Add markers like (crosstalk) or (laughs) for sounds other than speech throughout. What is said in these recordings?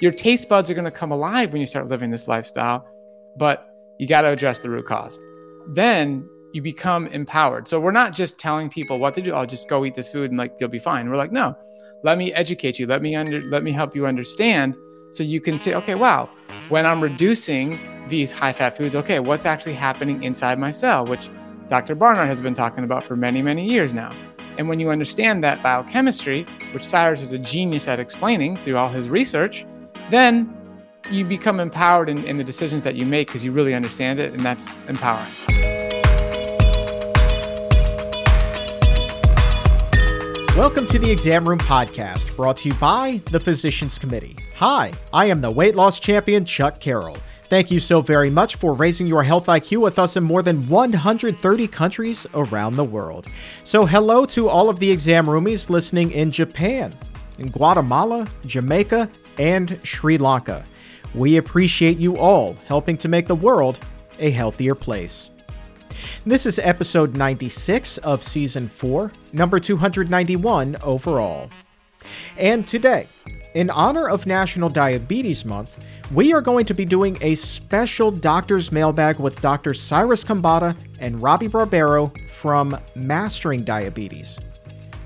your taste buds are going to come alive when you start living this lifestyle, but you got to address the root cause. Then you become empowered. So we're not just telling people what to do. I'll oh, just go eat this food and like you'll be fine. We're like, no, let me educate you. Let me under let me help you understand so you can say, okay, wow, when I'm reducing these high fat foods, okay, what's actually happening inside my cell, which Dr. Barnard has been talking about for many, many years now. And when you understand that biochemistry, which Cyrus is a genius at explaining through all his research, then you become empowered in, in the decisions that you make because you really understand it, and that's empowering. Welcome to the Exam Room Podcast, brought to you by the Physicians Committee. Hi, I am the weight loss champion, Chuck Carroll. Thank you so very much for raising your health IQ with us in more than 130 countries around the world. So, hello to all of the exam roomies listening in Japan, in Guatemala, Jamaica, and Sri Lanka. We appreciate you all helping to make the world a healthier place. This is episode 96 of season 4, number 291 overall. And today, in honor of National Diabetes Month, we are going to be doing a special doctor's mailbag with Dr. Cyrus Khambatta and Robby Barbaro from Mastering Diabetes.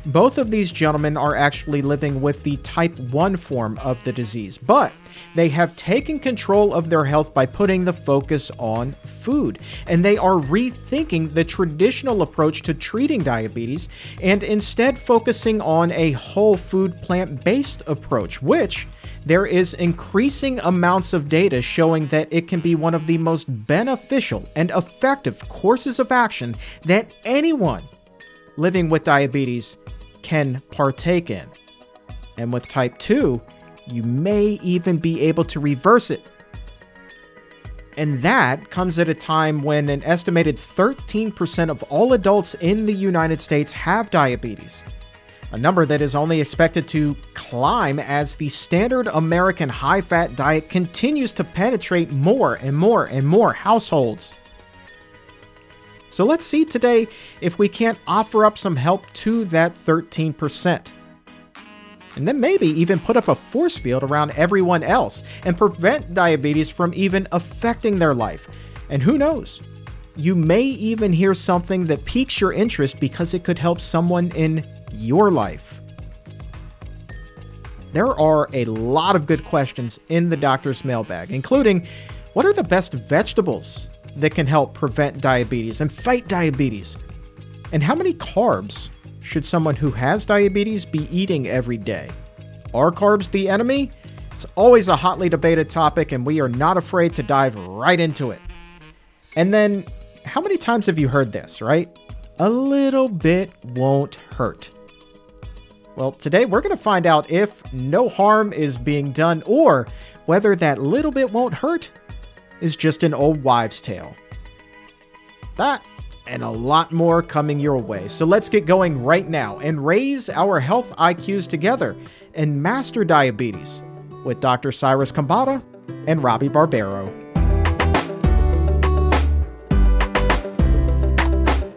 Both of these gentlemen are actually living with the type 1 form of the disease, but they have taken control of their health by putting the focus on food, and they are rethinking the traditional approach to treating diabetes and instead focusing on a whole food plant based approach, which there is increasing amounts of data showing that it can be one of the most beneficial and effective courses of action that anyone living with diabetes can partake in. And with type 2, you may even be able to reverse it. And that comes at a time when an estimated 13% of all adults in the United States have diabetes, a number that is only expected to climb as the standard American high fat diet continues to penetrate more and more and more households. So let's see today if we can't offer up some help to that 13%. And then maybe even put up a force field around everyone else and prevent diabetes from even affecting their life. And who knows? You may even hear something that piques your interest because it could help someone in your life. There are a lot of good questions in the doctor's mailbag, including what are the best vegetables that can help prevent diabetes and fight diabetes? And how many carbs should someone who has diabetes be eating every day? Are carbs the enemy? It's always a hotly debated topic, and we are not afraid to dive right into it. And then, how many times have you heard this, right? A little bit won't hurt. Well, today we're going to find out if no harm is being done or whether that little bit won't hurt is just an old wives' tale. That and a lot more coming your way. So let's get going right now and raise our health IQs together and master diabetes with Dr. Cyrus Khambatta and Robby Barbaro.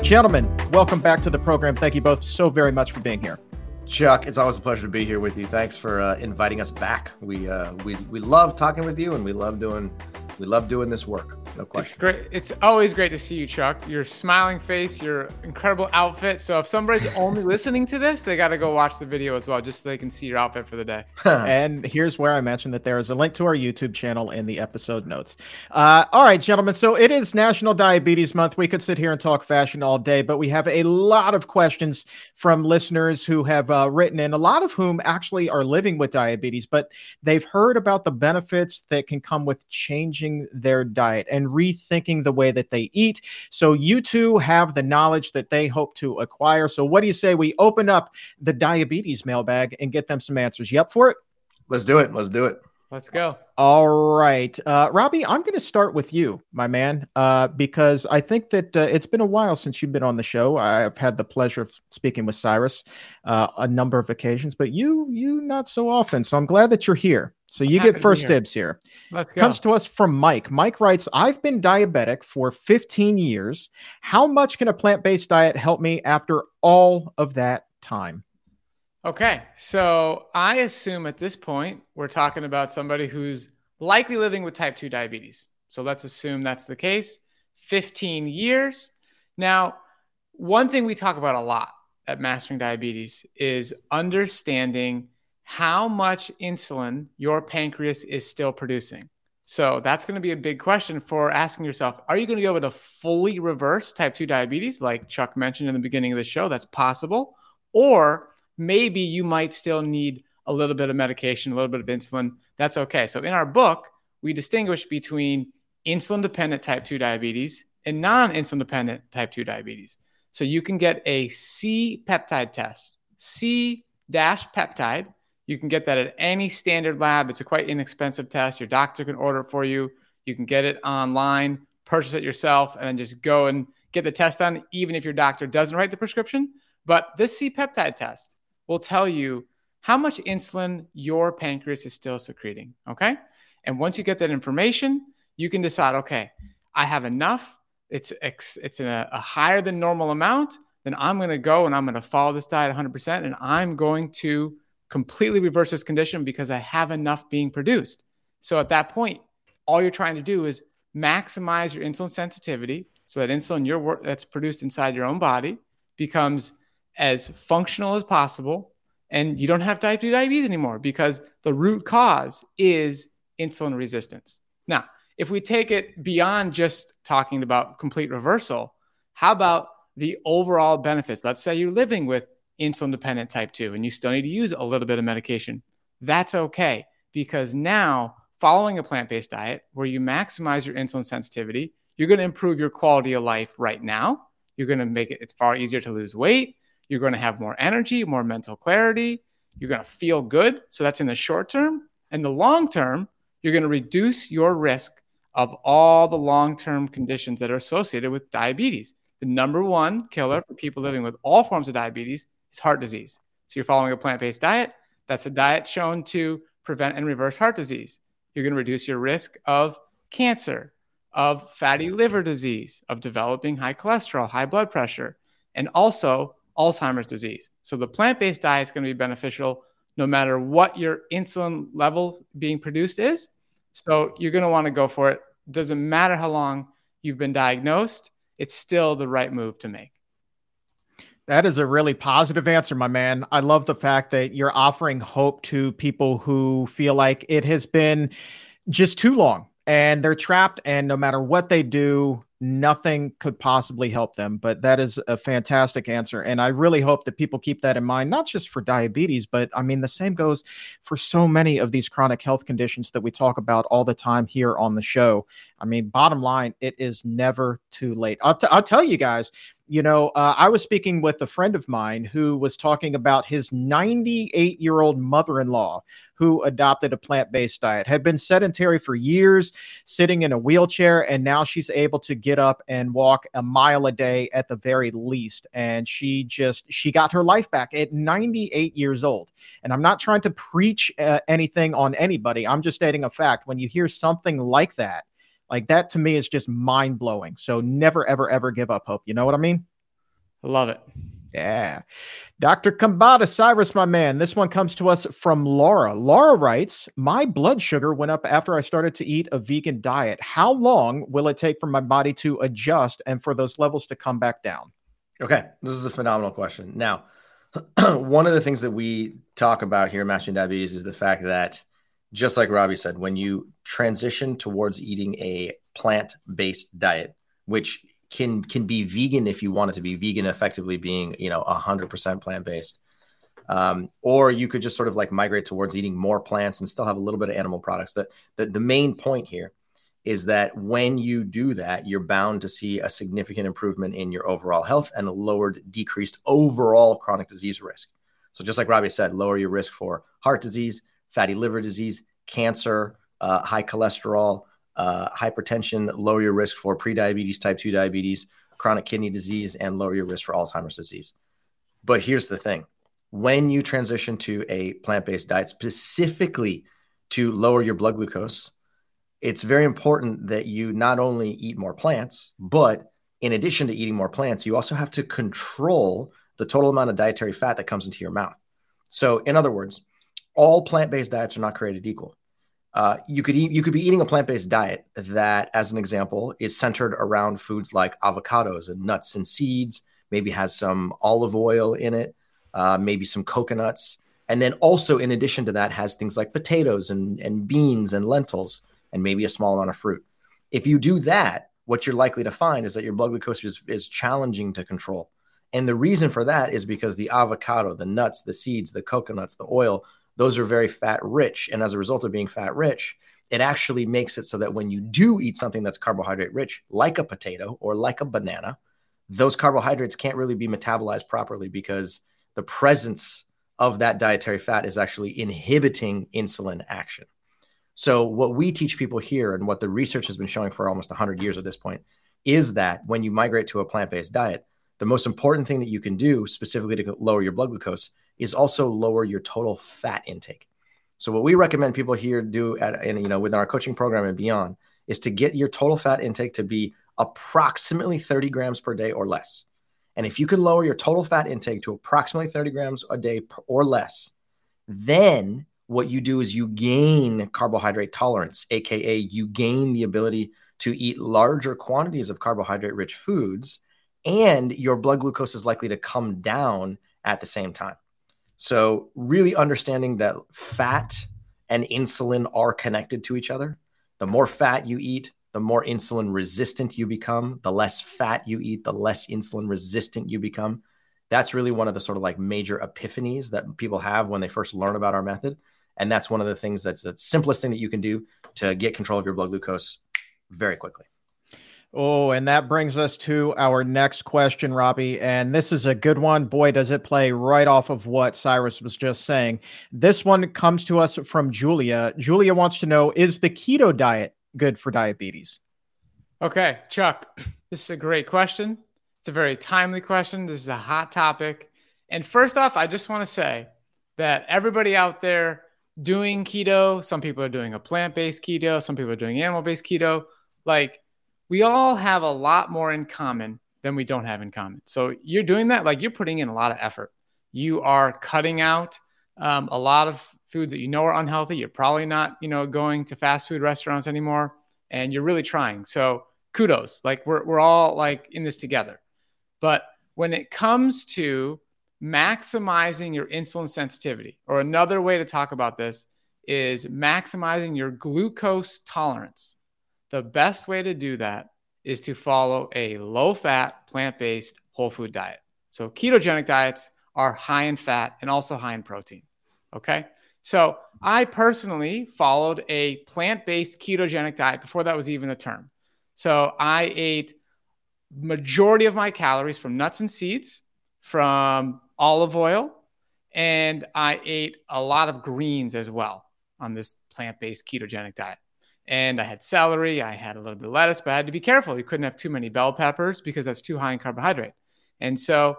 Gentlemen, welcome back to the program. Thank you both so very much for being here. Chuck, it's always a pleasure to be here with you. Thanks for uh, inviting us back. We uh, we we love talking with you, and we love doing we love doing this work. No question. It's great. It's always great to see you, Chuck. Your smiling face, your incredible outfit. So if somebody's (laughs) only listening to this, they got to go watch the video as well, just so they can see your outfit for the day. (laughs) and here's where I mentioned that there is a link to our YouTube channel in the episode notes. Uh, all right, gentlemen. So it is National Diabetes Month. We could sit here and talk fashion all day, but we have a lot of questions from listeners who have uh, written in, a lot of whom actually are living with diabetes, but they've heard about the benefits that can come with changing changing their diet and rethinking the way that they eat. So you two have the knowledge that they hope to acquire. So what do you say we open up the diabetes mailbag and get them some answers? You up for it? Let's do it. Let's do it. Let's go. All right. Uh, Robby, I'm going to start with you, my man, uh, because I think that uh, it's been a while since you've been on the show. I've had the pleasure of speaking with Cyrus uh, a number of occasions, but you, you not so often. So I'm glad that you're here. So you get first here. dibs here. Let's go. Comes to us from Mike. Mike writes, I've been diabetic for 15 years. How much can a plant based diet help me after all of that time? Okay. So I assume at this point, we're talking about somebody who's likely living with type 2 diabetes. So let's assume that's the case. 15 years. Now, one thing we talk about a lot at Mastering Diabetes is understanding how much insulin your pancreas is still producing. So that's going to be a big question for asking yourself Are you going to be able to fully reverse type 2 diabetes, like Chuck mentioned in the beginning of the show? That's possible. Or maybe you might still need a little bit of medication, a little bit of insulin. That's okay. So in our book, we distinguish between insulin dependent type 2 diabetes and non insulin dependent type 2 diabetes. So you can get a C peptide test, C dash peptide. You can get that at any standard lab. It's a quite inexpensive test. Your doctor can order it for you. You can get it online, purchase it yourself, and then just go and get the test done, even if your doctor doesn't write the prescription. But this C peptide test will tell you how much insulin your pancreas is still secreting. Okay. And once you get that information, you can decide, okay, I have enough. It's it's a, a higher than normal amount. Then I'm going to go and I'm going to follow this diet 100%, and I'm going to completely reverse this condition because I have enough being produced. So at that point, all you're trying to do is maximize your insulin sensitivity so that insulin your that's produced inside your own body becomes as functional as possible and you don't have type 2 diabetes anymore because the root cause is insulin resistance. Now, if we take it beyond just talking about complete reversal, how about the overall benefits? Let's say you're living with insulin dependent type 2 and you still need to use a little bit of medication. That's okay because now, following a plant based diet where you maximize your insulin sensitivity, you're going to improve your quality of life right now. You're going to make it, it's far easier to lose weight. You're going to have more energy, more mental clarity. You're going to feel good. So that's in the short term. And the long term, you're going to reduce your risk of all the long term conditions that are associated with diabetes. The number one killer for people living with all forms of diabetes is heart disease. So you're following a plant based diet. That's a diet shown to prevent and reverse heart disease. You're going to reduce your risk of cancer, of fatty liver disease, of developing high cholesterol, high blood pressure, and also Alzheimer's disease. So the plant based diet is going to be beneficial no matter what your insulin level being produced is. So you're going to want to go for it. Doesn't matter how long you've been diagnosed, it's still the right move to make. That is a really positive answer, my man. I love the fact that you're offering hope to people who feel like it has been just too long and they're trapped, and no matter what they do, nothing could possibly help them. But that is a fantastic answer. And I really hope that people keep that in mind, not just for diabetes, but I mean, the same goes for so many of these chronic health conditions that we talk about all the time here on the show. I mean, bottom line, it is never too late. I'll, t- I'll tell you guys, you know, uh, I was speaking with a friend of mine who was talking about his 98 year old mother in law who adopted a plant based diet, had been sedentary for years, sitting in a wheelchair, and now she's able to get up and walk a mile a day at the very least. And she just, she got her life back at 98 years old. And I'm not trying to preach uh, anything on anybody, I'm just stating a fact. When you hear something like that, like that to me is just mind blowing. So never, ever, ever give up hope. You know what I mean? I love it. Yeah. Dr. Khambatta Cyrus, my man. This one comes to us from Laura. Laura writes My blood sugar went up after I started to eat a vegan diet. How long will it take for my body to adjust and for those levels to come back down? Okay. This is a phenomenal question. Now, (clears throat) one of the things that we talk about here in Mastering Diabetes is the fact that just like Robby said, when you transition towards eating a plant-based diet, which can can be vegan if you want it to be vegan, effectively being you know hundred percent plant-based, um, or you could just sort of like migrate towards eating more plants and still have a little bit of animal products. That the, the main point here is that when you do that, you're bound to see a significant improvement in your overall health and a lowered, decreased overall chronic disease risk. So just like Robby said, lower your risk for heart disease, fatty liver disease, cancer, uh, high cholesterol, uh, hypertension, lower your risk for prediabetes, type 2 diabetes, chronic kidney disease, and lower your risk for Alzheimer's disease. But here's the thing when you transition to a plant based diet specifically to lower your blood glucose, it's very important that you not only eat more plants, but in addition to eating more plants, you also have to control the total amount of dietary fat that comes into your mouth. So, in other words, all plant-based diets are not created equal. Uh, you could eat, you could be eating a plant-based diet that, as an example, is centered around foods like avocados and nuts and seeds. Maybe has some olive oil in it, uh, maybe some coconuts, and then also in addition to that has things like potatoes and, and beans and lentils and maybe a small amount of fruit. If you do that, what you're likely to find is that your blood glucose is, is challenging to control. And the reason for that is because the avocado, the nuts, the seeds, the coconuts, the oil, those are very fat rich. And as a result of being fat rich, it actually makes it so that when you do eat something that's carbohydrate rich, like a potato or like a banana, those carbohydrates can't really be metabolized properly because the presence of that dietary fat is actually inhibiting insulin action. So, what we teach people here and what the research has been showing for almost 100 years at this point is that when you migrate to a plant based diet, the most important thing that you can do specifically to lower your blood glucose is also lower your total fat intake. So, what we recommend people here do at and you know within our coaching program and beyond is to get your total fat intake to be approximately 30 grams per day or less. And if you can lower your total fat intake to approximately 30 grams a day or less, then what you do is you gain carbohydrate tolerance, AKA, you gain the ability to eat larger quantities of carbohydrate rich foods, and your blood glucose is likely to come down at the same time. So, really understanding that fat and insulin are connected to each other. The more fat you eat, the more insulin resistant you become, the less fat you eat, the less insulin resistant you become. That's really one of the sort of like major epiphanies that people have when they first learn about our method. And that's one of the things that's the simplest thing that you can do to get control of your blood glucose very quickly. Oh, and that brings us to our next question, Robby. And this is a good one. Boy, does it play right off of what Cyrus was just saying. This one comes to us from Julia. Julia wants to know Is the keto diet good for diabetes? Okay, Chuck, (laughs) this is a great question. It's a very timely question. This is a hot topic. And first off, I just want to say that everybody out there doing keto, some people are doing a plant based keto, some people are doing animal based keto. Like, we all have a lot more in common than we don't have in common. So, you're doing that, like, you're putting in a lot of effort. You are cutting out um, a lot of foods that you know are unhealthy. You're probably not, you know, going to fast food restaurants anymore, and you're really trying. So kudos. Like we're we're all like in this together. But when it comes to maximizing your insulin sensitivity, or another way to talk about this is maximizing your glucose tolerance. The best way to do that is to follow a low fat, plant based whole food diet. So, ketogenic diets are high in fat and also high in protein. Okay. So I personally followed a plant based ketogenic diet before that was even a term. So I ate majority of my calories from nuts and seeds, from olive oil, and I ate a lot of greens as well on this plant based ketogenic diet. And I had celery, I had a little bit of lettuce, but I had to be careful. You couldn't have too many bell peppers because that's too high in carbohydrate. And so,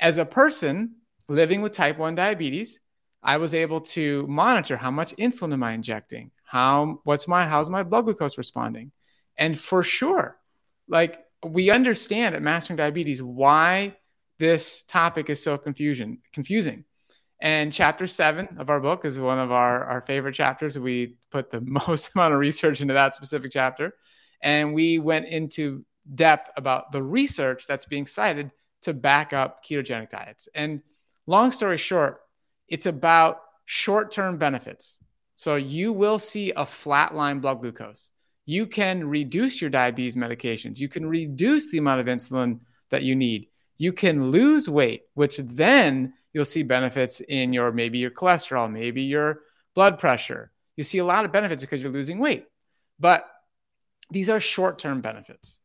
as a person living with type 1 diabetes, I was able to monitor how much insulin am I injecting? How what's my how's my blood glucose responding? And for sure, like we understand at Mastering Diabetes why this topic is so confusion confusing. And chapter seven of our book is one of our, our favorite chapters. We put the (laughs) most amount of research into that specific chapter. And we went into depth about the research that's being cited to back up ketogenic diets. And long story short, it's about short term benefits. So you will see a flatline blood glucose. You can reduce your diabetes medications. You can reduce the amount of insulin that you need. You can lose weight, which then you'll see benefits in your maybe your cholesterol, maybe your blood pressure. You see a lot of benefits because you're losing weight. But these are short term benefits.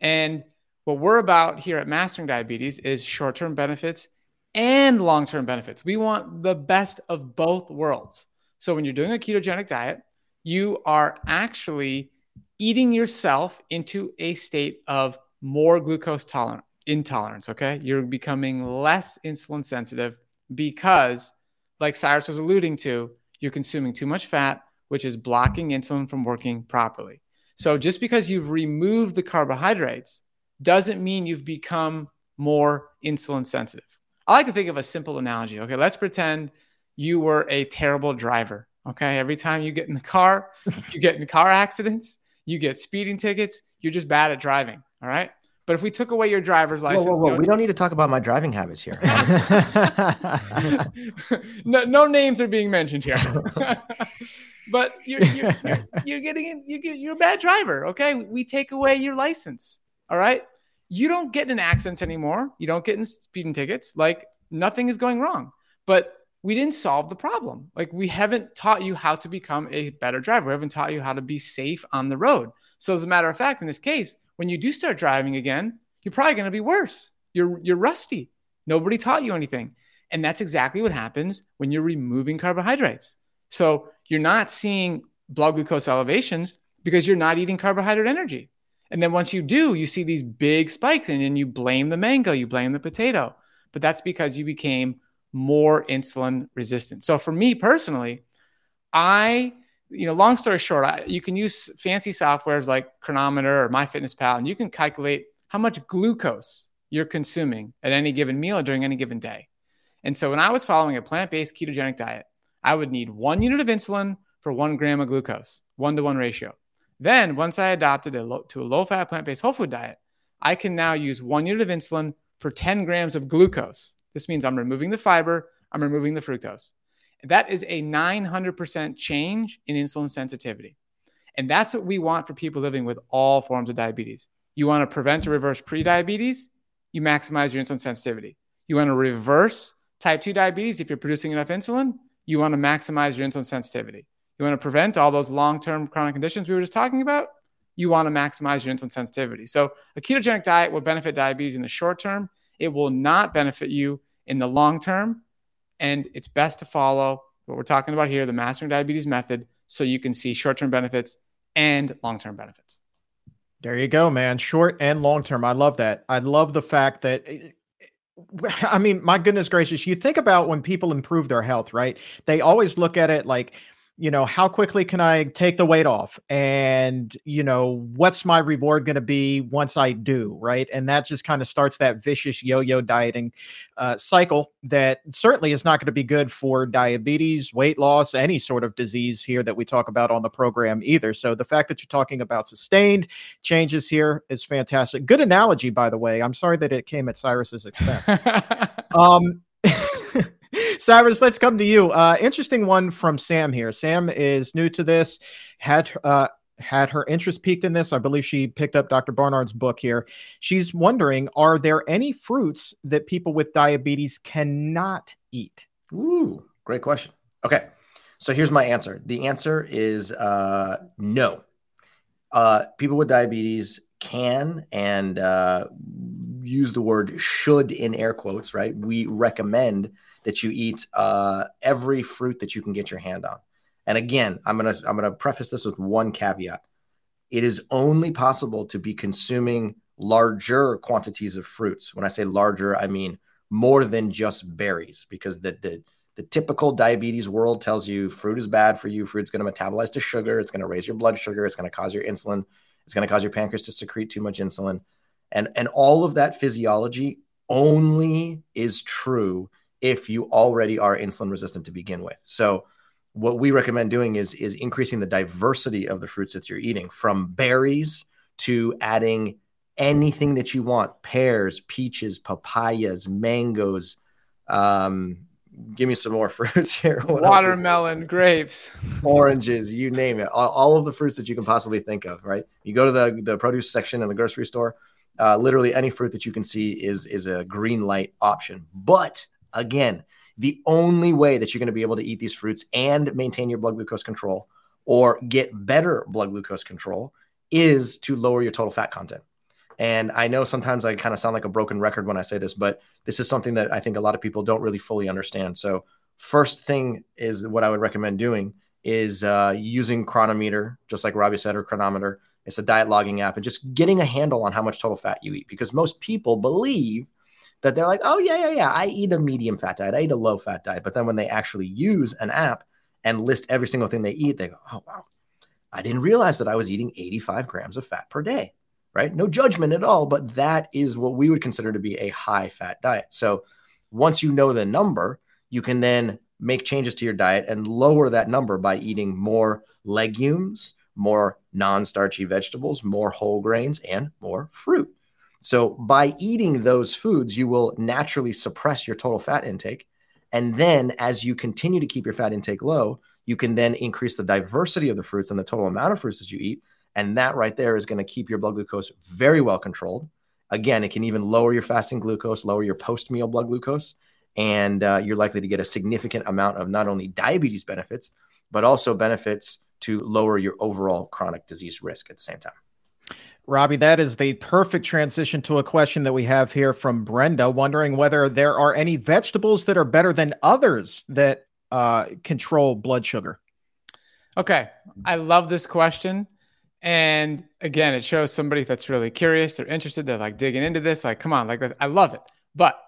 And what we're about here at Mastering Diabetes is short term benefits and long term benefits. We want the best of both worlds. So when you're doing a ketogenic diet, you are actually eating yourself into a state of more glucose tolerant intolerance. Okay. You're becoming less insulin sensitive because, like Cyrus was alluding to, you're consuming too much fat, which is blocking insulin from working properly. So just because you've removed the carbohydrates doesn't mean you've become more insulin sensitive. I like to think of a simple analogy. Okay, let's pretend you were a terrible driver. Okay. Every time you get in the car, (laughs) you get in car accidents, you get speeding tickets, you're just bad at driving. All right. But if we took away your driver's license, whoa, whoa, whoa. we don't need to talk about my driving habits here. (laughs) no, no names are being mentioned here. (laughs) but you're, you're, you're, you're, getting in, you get, you're a bad driver. Okay. We take away your license. All right. You don't get in accidents anymore. You don't get in speeding tickets. Like nothing is going wrong. But we didn't solve the problem. Like we haven't taught you how to become a better driver. We haven't taught you how to be safe on the road. So as a matter of fact, in this case, when you do start driving again, you're probably going to be worse. You're you're rusty. Nobody taught you anything. And that's exactly what happens when you're removing carbohydrates. So you're not seeing blood glucose elevations because you're not eating carbohydrate energy. And then once you do, you see these big spikes and then you blame the mango, you blame the potato. But that's because you became more insulin resistant. So for me personally, I, you know, long story short, I, you can use fancy softwares like Cronometer or MyFitnessPal, and you can calculate how much glucose you're consuming at any given meal or during any given day. And so when I was following a plant based ketogenic diet, I would need one unit of insulin for one gram of glucose, one to one ratio. Then, once I adopted a low, to a low fat plant based whole food diet, I can now use one unit of insulin for 10 grams of glucose. This means I'm removing the fiber, I'm removing the fructose. That is a 900% change in insulin sensitivity. And that's what we want for people living with all forms of diabetes. You want to prevent or reverse prediabetes, you maximize your insulin sensitivity. You want to reverse type 2 diabetes if you're producing enough insulin, you want to maximize your insulin sensitivity. You want to prevent all those long term chronic conditions we were just talking about, you want to maximize your insulin sensitivity. So, a ketogenic diet will benefit diabetes in the short term. It will not benefit you in the long term. And it's best to follow what we're talking about here the mastering diabetes method so you can see short term benefits and long term benefits. There you go, man. Short and long term. I love that. I love the fact that (laughs) I mean, my goodness gracious, you think about when people improve their health, right? They always look at it like, you know, how quickly can I take the weight off? And, you know, what's my reward going to be once I do? Right. And that just kind of starts that vicious yo yo dieting uh, cycle that certainly is not going to be good for diabetes, weight loss, any sort of disease here that we talk about on the program either. So the fact that you're talking about sustained changes here is fantastic. Good analogy, by the way. I'm sorry that it came at Cyrus's expense. (laughs) um, (laughs) (laughs) Cyrus, let's come to you. Uh, interesting one from Sam here. Sam is new to this, had uh, had her interest peaked in this. I believe she picked up Dr. Barnard's book here. She's wondering Are there any fruits that people with diabetes cannot eat? Ooh, great question. Okay. So here's my answer. The answer is uh, no. Uh, people with diabetes can and uh, use the word should in air quotes, right? We recommend that you eat uh, every fruit that you can get your hand on. And again, I'm gonna I'm gonna preface this with one caveat. It is only possible to be consuming larger quantities of fruits. When I say larger, I mean more than just berries, because the the the typical diabetes world tells you fruit is bad for you. Fruit's going to metabolize to sugar. It's going to raise your blood sugar. It's going to cause your insulin. It's going to cause your pancreas to secrete too much insulin. And, and all of that physiology only is true if you already are insulin resistant to begin with. So what we recommend doing is is increasing the diversity of the fruits that you're eating from berries to adding anything that you want pears peaches papayas mangoes um, give me some more (laughs) fruits here. Watermelon grapes. Oranges you name it. All, all, of the fruits that you can possibly think of right? You go to the the produce section in the grocery store uh, literally any fruit that you can see is is a green light option. But again the only way that you're going to be able to eat these fruits and maintain your blood glucose control or get better blood glucose control is to lower your total fat content. And I know sometimes I kind of sound like a broken record when I say this, but this is something that I think a lot of people don't really fully understand. So, first thing is what I would recommend doing is uh, using Cronometer, just like Robby said, or Cronometer. It's a diet logging app, and just getting a handle on how much total fat you eat, because most people believe that they're like, oh, yeah, yeah, yeah, I eat a medium fat diet, I eat a low fat diet. But then when they actually use an app and list every single thing they eat, they go, oh, wow, I didn't realize that I was eating 85 grams of fat per day, right? No judgment at all, but that is what we would consider to be a high fat diet. So once you know the number, you can then make changes to your diet and lower that number by eating more legumes, more non starchy vegetables, more whole grains, and more fruit. So, by eating those foods, you will naturally suppress your total fat intake. And then, as you continue to keep your fat intake low, you can then increase the diversity of the fruits and the total amount of fruits that you eat. And that right there is going to keep your blood glucose very well controlled. Again, it can even lower your fasting glucose, lower your post meal blood glucose, and uh, you're likely to get a significant amount of not only diabetes benefits, but also benefits to lower your overall chronic disease risk at the same time. Robby, that is the perfect transition to a question that we have here from Brenda, wondering whether there are any vegetables that are better than others that uh, control blood sugar. Okay, I love this question. And again, it shows somebody that's really curious, they're interested, they're like digging into this. Like, come on, like I love it. But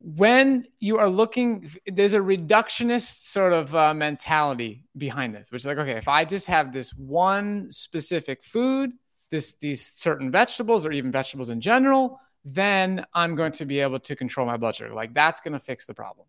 when you are looking, there's a reductionist sort of uh, mentality behind this, which is like, okay, if I just have this one specific food, this these certain vegetables or even vegetables in general, then I'm going to be able to control my blood sugar. Like that's going to fix the problem.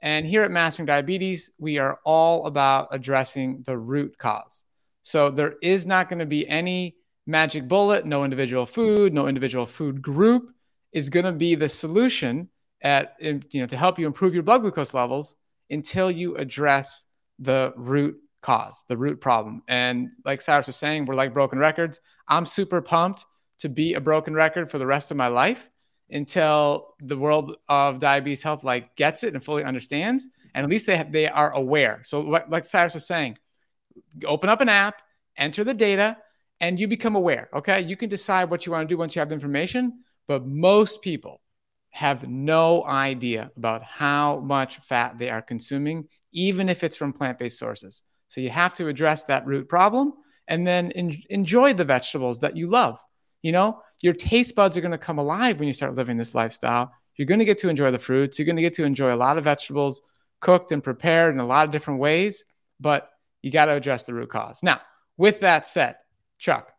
And here at Mastering Diabetes, we are all about addressing the root cause. So there is not going to be any magic bullet, no individual food, no individual food group is going to be the solution at you know to help you improve your blood glucose levels until you address the root cause, the root problem. And like Cyrus was saying, we're like broken records. I'm super pumped to be a broken record for the rest of my life until the world of diabetes health like gets it and fully understands. And at least they they are aware. So what, like Cyrus was saying, open up an app, enter the data, and you become aware. Okay, you can decide what you want to do once you have the information. But most people have no idea about how much fat they are consuming, even if it's from plant based sources. So you have to address that root problem and then en- enjoy the vegetables that you love. You know, your taste buds are going to come alive when you start living this lifestyle. You're going to get to enjoy the fruits. You're going to get to enjoy a lot of vegetables cooked and prepared in a lot of different ways, but you got to address the root cause. Now, with that said, Chuck,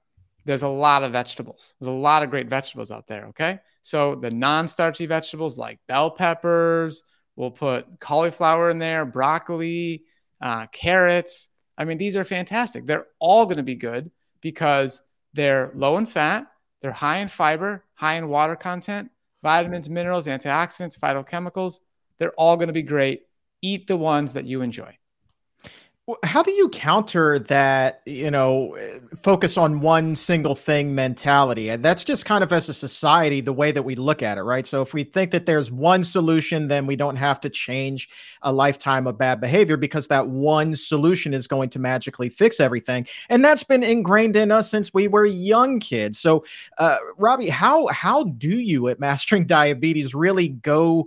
there's a lot of vegetables. There's a lot of great vegetables out there. Okay. So the non starchy vegetables like bell peppers, we'll put cauliflower in there, broccoli, uh, carrots. I mean, these are fantastic. They're all going to be good because they're low in fat, they're high in fiber, high in water content, vitamins, minerals, antioxidants, phytochemicals. They're all going to be great. Eat the ones that you enjoy how do you counter that you know focus on one single thing mentality? And that's just kind of as a society the way that we look at it right? So if we think that there's one solution then we don't have to change a lifetime of bad behavior because that one solution is going to magically fix everything. And that's been ingrained in us since we were young kids. So uh, robby how how do you at mastering (laughs) diabetes really go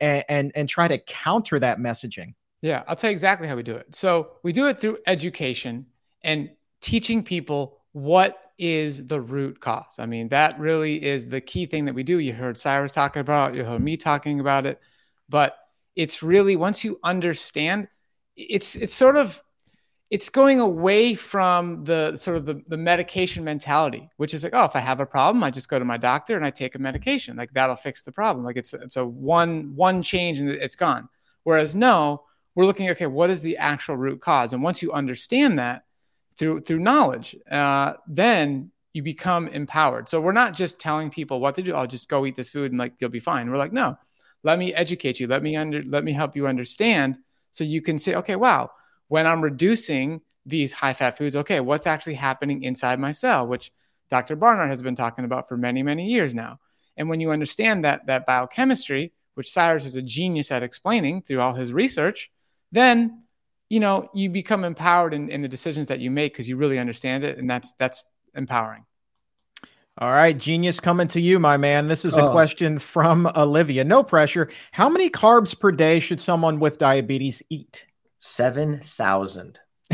and, and, and try to counter that messaging yeah, I'll tell you exactly how we do it. So we do it through education and teaching people what is the root cause. I mean, that really is the key thing that we do. You heard Cyrus talking about, you heard me talking about it, but it's really once you understand, it's it's sort of it's going away from the sort of the, the medication mentality, which is like, oh, if I have a problem, I just go to my doctor and I take a medication. Like that'll fix the problem. Like it's it's a one one change and it's gone. Whereas no, we're looking okay what is the actual root cause? And once you understand that through through knowledge uh, then you become empowered. So we're not just telling people what to do. I'll just go eat this food and like you'll be fine. We're like no let me educate you. Let me under let me help you understand so you can say okay wow when i'm reducing these high fat foods okay what's actually happening inside my cell which dr barnard has been talking about for many many years now. And when you understand that that biochemistry which cyrus is a genius at explaining through all his research then you know you become empowered in, in the decisions that you make because you really understand it and that's that's empowering. All right genius coming to you my man. This is a oh. question from olivia. No pressure. How many carbs per day should someone with diabetes eat? 7000 (laughs)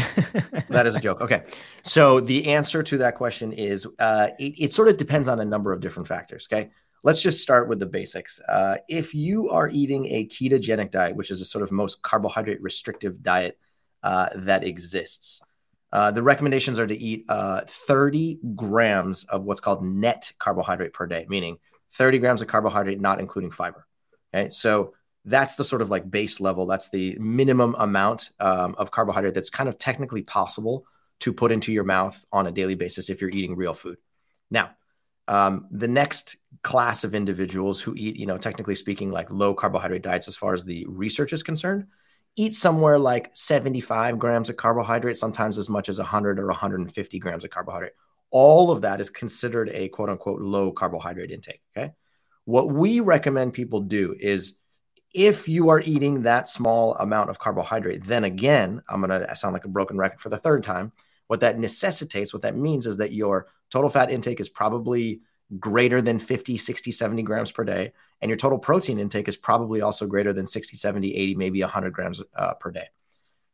that is a joke. Okay. So the answer to that question is uh, it, it sort of depends on a number of different factors okay let's just start with the basics. Uh, if you are eating a ketogenic diet, which is a sort of most carbohydrate restrictive diet uh, that exists, uh, the recommendations are to eat uh, 30 grams of what's called net carbohydrate per day, meaning 30 grams of carbohydrate, not including fiber. Okay, so that's the sort of like base level. That's the minimum amount um, of carbohydrate that's kind of technically possible to put into your mouth on a daily basis if you're eating real food. Now, um, the next class of individuals who eat, you know, technically speaking, like low carbohydrate diets, as far as the research is concerned, eat somewhere like 75 grams of carbohydrate, sometimes as much as 100 or 150 grams of carbohydrate. All of that is considered a quote unquote low carbohydrate intake. Okay. What we recommend people do is if you are eating that small amount of carbohydrate, then again, I'm going to sound like a broken record for the third time. What that necessitates, what that means is that your total fat intake is probably greater than 50, 60, 70 grams per day. And your total protein intake is probably also greater than 60, 70, 80, maybe 100 grams uh, per day.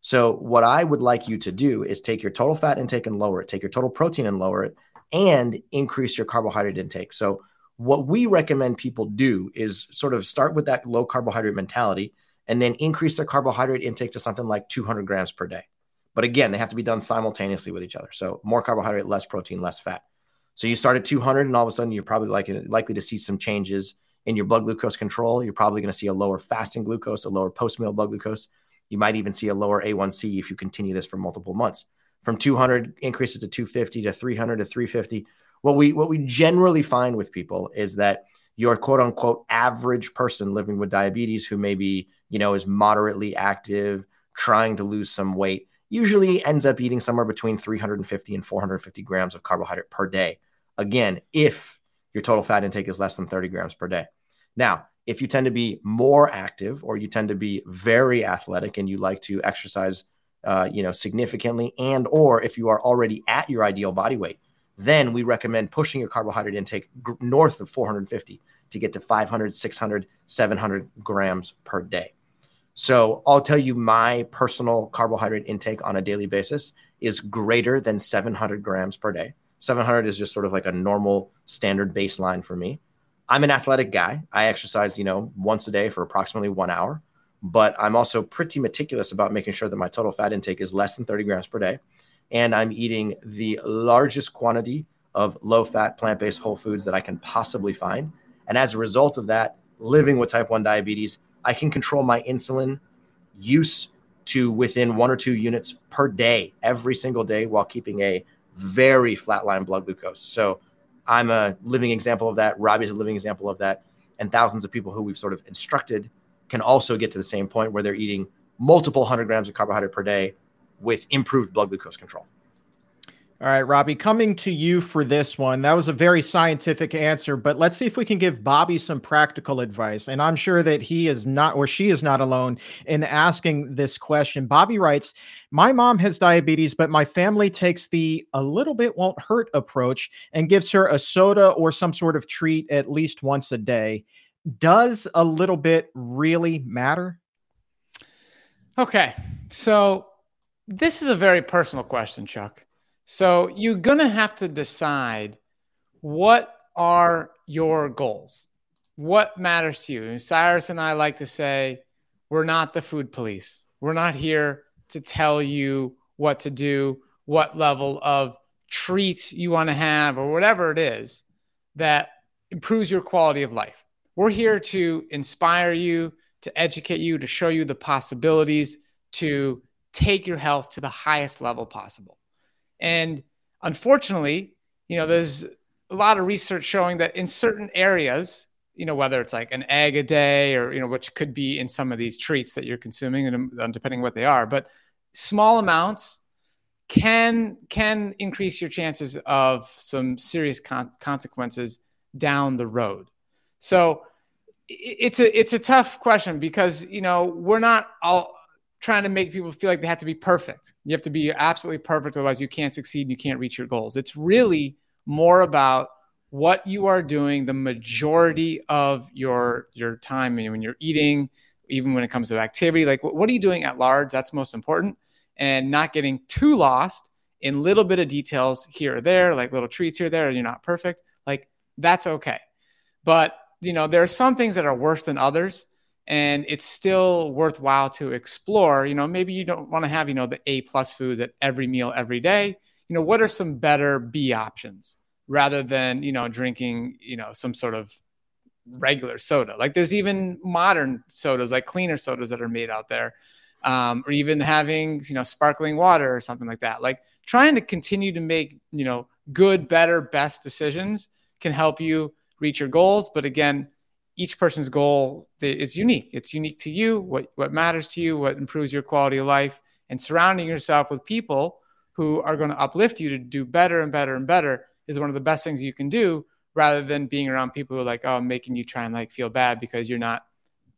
So, what I would like you to do is take your total fat intake and lower it, take your total protein and lower it, and increase your carbohydrate intake. So, what we recommend people do is sort of start with that low carbohydrate mentality and then increase their carbohydrate intake to something like 200 grams per day. But again, they have to be done simultaneously with each other. So, more carbohydrate, less protein, less fat. So you start at 200, and all of a sudden you're probably likely, likely to see some changes in your blood glucose control. You're probably going to see a lower fasting glucose, a lower post meal blood glucose. You might even see a lower A1C if you continue this for multiple months. From 200 increases to 250 to 300 to 350. What we what we generally find with people is that your quote unquote average person living with diabetes who maybe you know is moderately active, trying to lose some weight, usually ends up eating somewhere between 350 and 450 grams of carbohydrate per day. Again, if your total fat intake is less than 30 grams per day. Now, if you tend to be more active or you tend to be very athletic and you like to exercise uh, you know significantly and or if you are already at your ideal body weight then we recommend pushing your carbohydrate intake north of 450 to get to 500 600 700 grams per day so I'll tell you my personal carbohydrate intake on a daily basis is greater than 700 grams per day. 700 is just sort of like a normal standard baseline for me. I'm an athletic guy. I exercise, you know, once a day for approximately one hour, but I'm also pretty meticulous about making sure that my total fat intake is less than 30 grams per day. And I'm eating the largest quantity of low fat, plant based whole foods that I can possibly find. And as a result of that, living with type 1 diabetes, I can control my insulin use to within one or two units per day, every single day, while keeping a very flatline blood glucose. So I'm a living example of that. Robby's a living example of that. And thousands of people who we've sort of instructed can also get to the same point where they're eating multiple hundred grams of carbohydrate per day with improved blood glucose control. All right, Robby, coming to you for this one. That was a very scientific answer, but let's see if we can give Bobby some practical advice. And I'm sure that he is not, or she is not alone in asking this question. Bobby writes My mom has diabetes, but my family takes the a little bit won't hurt approach and gives her a soda or some sort of treat at least once a day. Does a little bit really matter? Okay. So this is a very personal question, Chuck. So you're going to have to decide what are your goals? What matters to you? And Cyrus and I like to say, we're not the food police. We're not here to tell you what to do, what level of treats you want to have, or whatever it is that improves your quality of life. We're here to inspire you, to educate you, to show you the possibilities, to take your health to the highest level possible. And unfortunately, you know, there's a lot of research showing that in certain areas, you know, whether it's like an egg a day or, you know, which could be in some of these treats that you're consuming and um, depending what they are, but small amounts can can increase your chances of some serious con- consequences down the road. So it's a it's a tough question because you know we're not all trying to make people feel like they have to be perfect. You have to be absolutely perfect, otherwise you can't succeed and you can't reach your goals. It's really more about what you are doing the majority of your your time when you're eating, even when it comes to activity. Like what are you doing at large? That's most important, and not getting too lost in little bit of details here or there, like little treats here or there. And you're not perfect. Like that's okay, but you know there are some things that are worse than others and it's still worthwhile to explore you know maybe you don't want to have you know the a plus foods at every meal every day you know what are some better b options rather than you know drinking you know some sort of regular soda. Like there's even modern sodas, like cleaner sodas that are made out there, um, or even having you know sparkling water or something like that. Like trying to continue to make you know good, better, best decisions can help you reach your goals. But again, each person's goal is unique. It's unique to you. What what matters to you, what improves your quality of life, and surrounding yourself with people who are going to uplift you to do better and better and better is one of the best things you can do rather than being around people who are like, oh, making you try and like feel bad because you're not,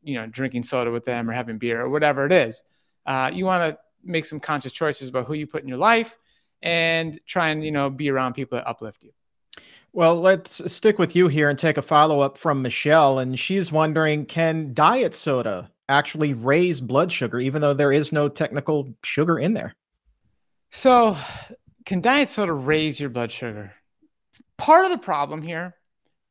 you know, drinking soda with them or having beer or whatever it is. Uh, you want to make some conscious choices about who you put in your life and try and, you know, be around people that uplift you. Well, let's stick with you here and take a follow up from Michelle. And she's wondering can diet soda actually raise blood sugar, even though there is no technical sugar in there? So, can diet soda raise your blood sugar? Part of the problem here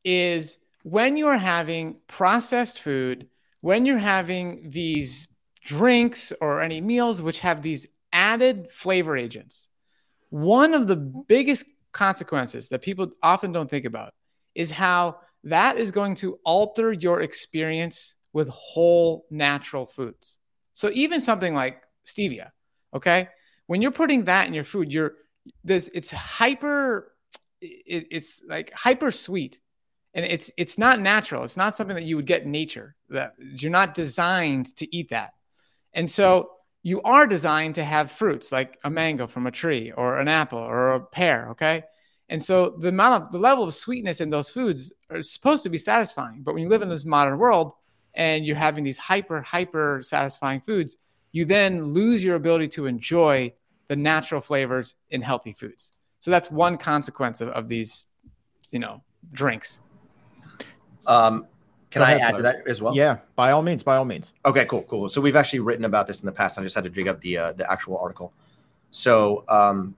is when you are having processed food, when you're having these drinks or any meals which have these added flavor agents, one of the biggest consequences that people often don't think about is how that is going to alter your experience with whole natural foods. So even something like stevia, okay? When you're putting that in your food, you're this it's hyper it, it's like hyper sweet and it's it's not natural. It's not something that you would get in nature. That you're not designed to eat that. And so you are designed to have fruits like a mango from a tree or an apple or a pear, okay? And so the amount of the level of sweetness in those foods are supposed to be satisfying. But when you live in this modern world and you're having these hyper, hyper satisfying foods, you then lose your ability to enjoy the natural flavors in healthy foods. So that's one consequence of, of these, you know, drinks. Um, can I add to that as well? Yeah, by all means, by all means. Okay, cool, cool. So we've actually written about this in the past. I just had to dig up the uh, the actual article. So um,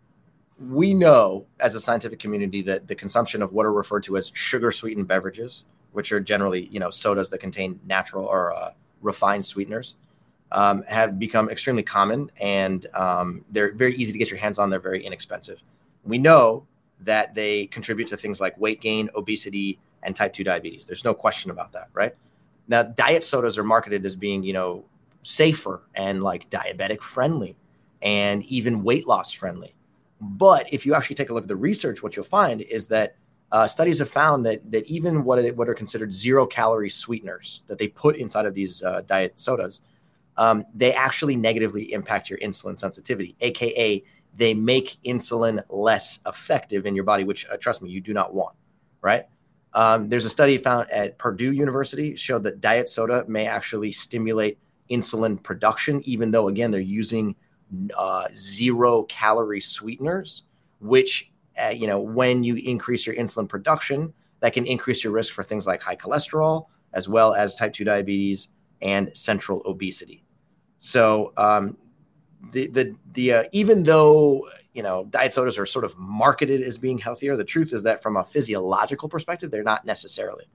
we know as a scientific community that the consumption of what are referred to as sugar sweetened beverages, which are generally you know sodas that contain natural or uh, refined sweeteners, um, have become extremely common and um, they're very easy to get your hands on. They're very inexpensive. We know that they contribute to things like weight gain, obesity, and type 2 diabetes. There's no question about that, right? Now, diet sodas are marketed as being, you know, safer and like diabetic friendly and even weight loss friendly. But if you actually take a look at the research, what you'll find is that uh, studies have found that that even what are, what are considered zero calorie sweeteners that they put inside of these uh, diet sodas, um, they actually negatively impact your insulin sensitivity, aka they make insulin less effective in your body, which uh, trust me, you do not want. Right? Um, there's a study found at Purdue University showed that diet soda may actually stimulate insulin production, even though again they're using uh, zero calorie sweeteners, which, uh, you know, when you increase your insulin production, that can increase your risk for things like high cholesterol, as well as type 2 diabetes and central obesity. So, um, the, the, the, uh, even though, you know, diet sodas are sort of marketed as being healthier, the truth is that from a physiological perspective, they're not necessarily.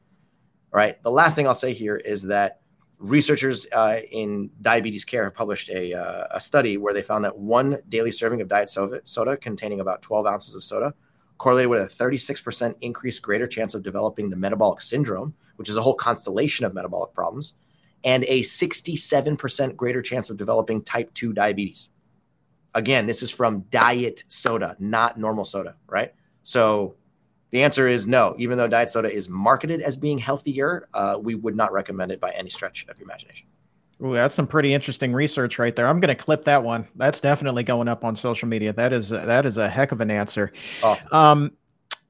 Right. The last thing I'll say here is that researchers uh, in diabetes care have published a, uh, a study where they found that one daily serving of diet soda, soda containing about 12 ounces of soda correlated with a 36% increased greater chance of developing the metabolic syndrome, which is a whole constellation of metabolic problems, and a 67% greater chance of developing type 2 diabetes. Again, this is from diet soda, not normal soda, right? So the answer is no. Even though diet soda is marketed as being healthier, uh, we would not recommend it by any stretch of your imagination. Ooh, that's some pretty interesting research right there. I'm going to clip that one. That's definitely going up on social media. That is that is a heck of an answer. Oh. Um,